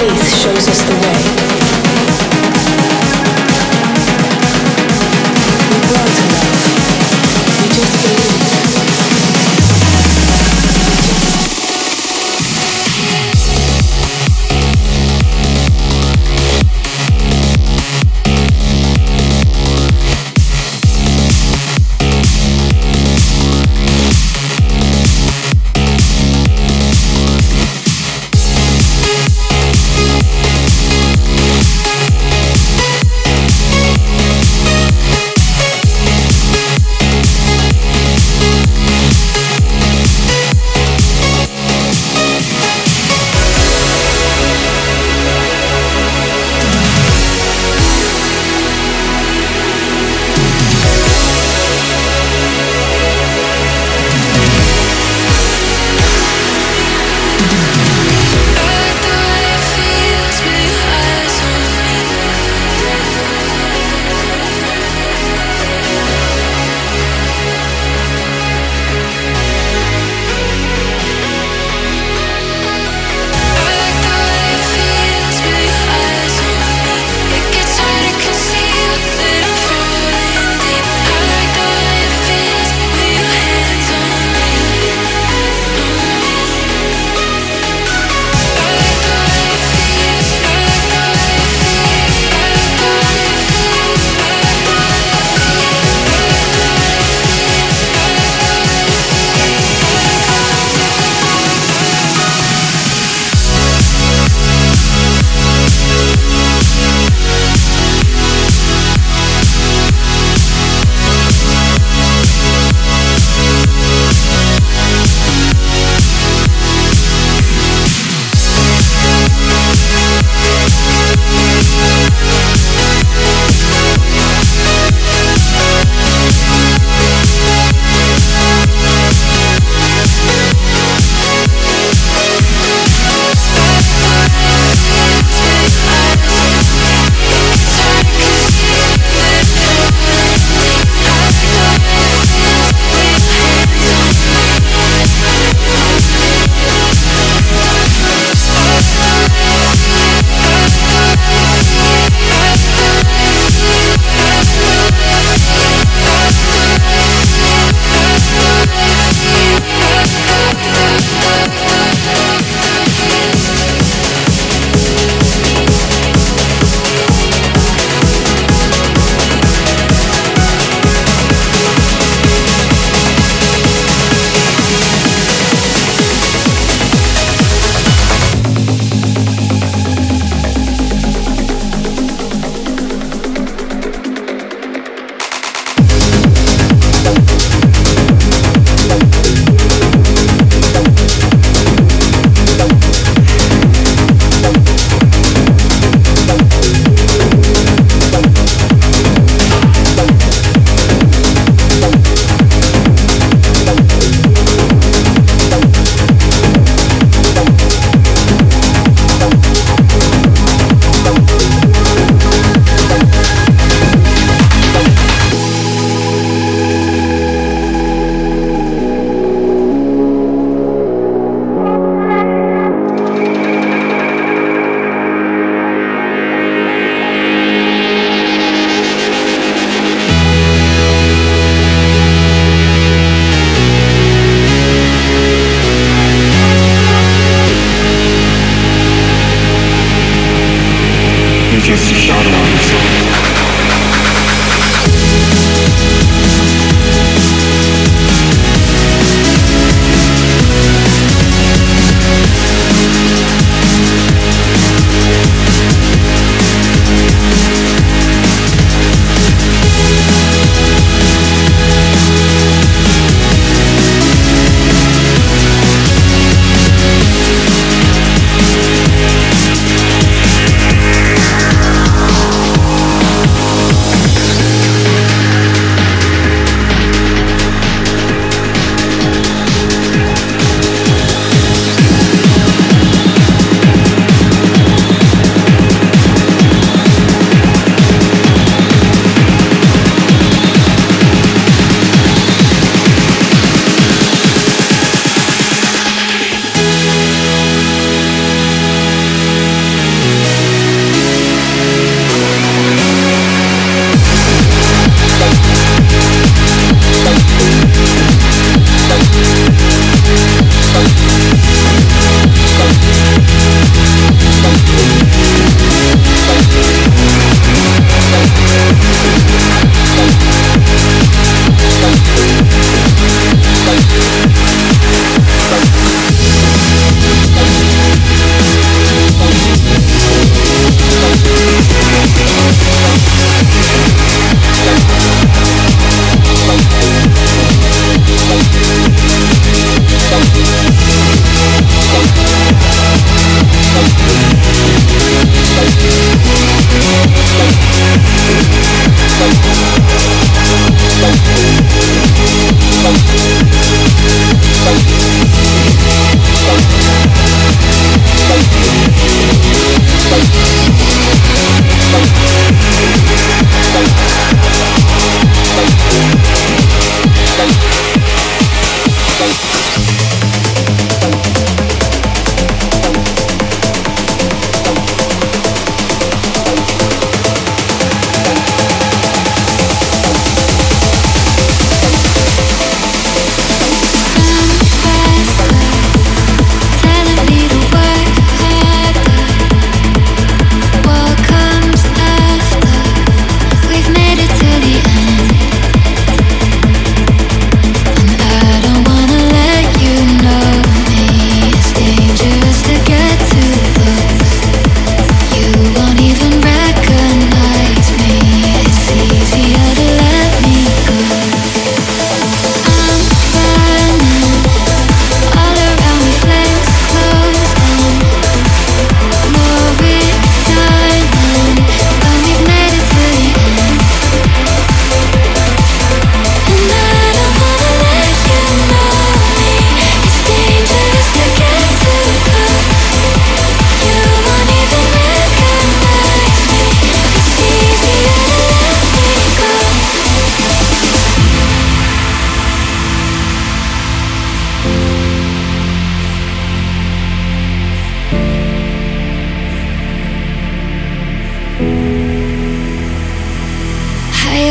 faith shows us the way.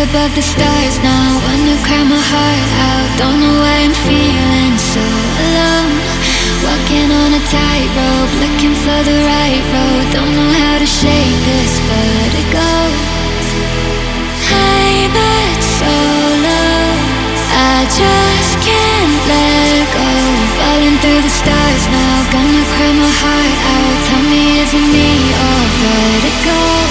Above the stars now. Wanna cry my heart out. Don't know why I'm feeling so alone. Walking on a tightrope, looking for the right road. Don't know how to shake this vertigo. High but so low. I just can't let go. Falling through the stars now. Gonna cry my heart out. Tell me, is it me or vertigo?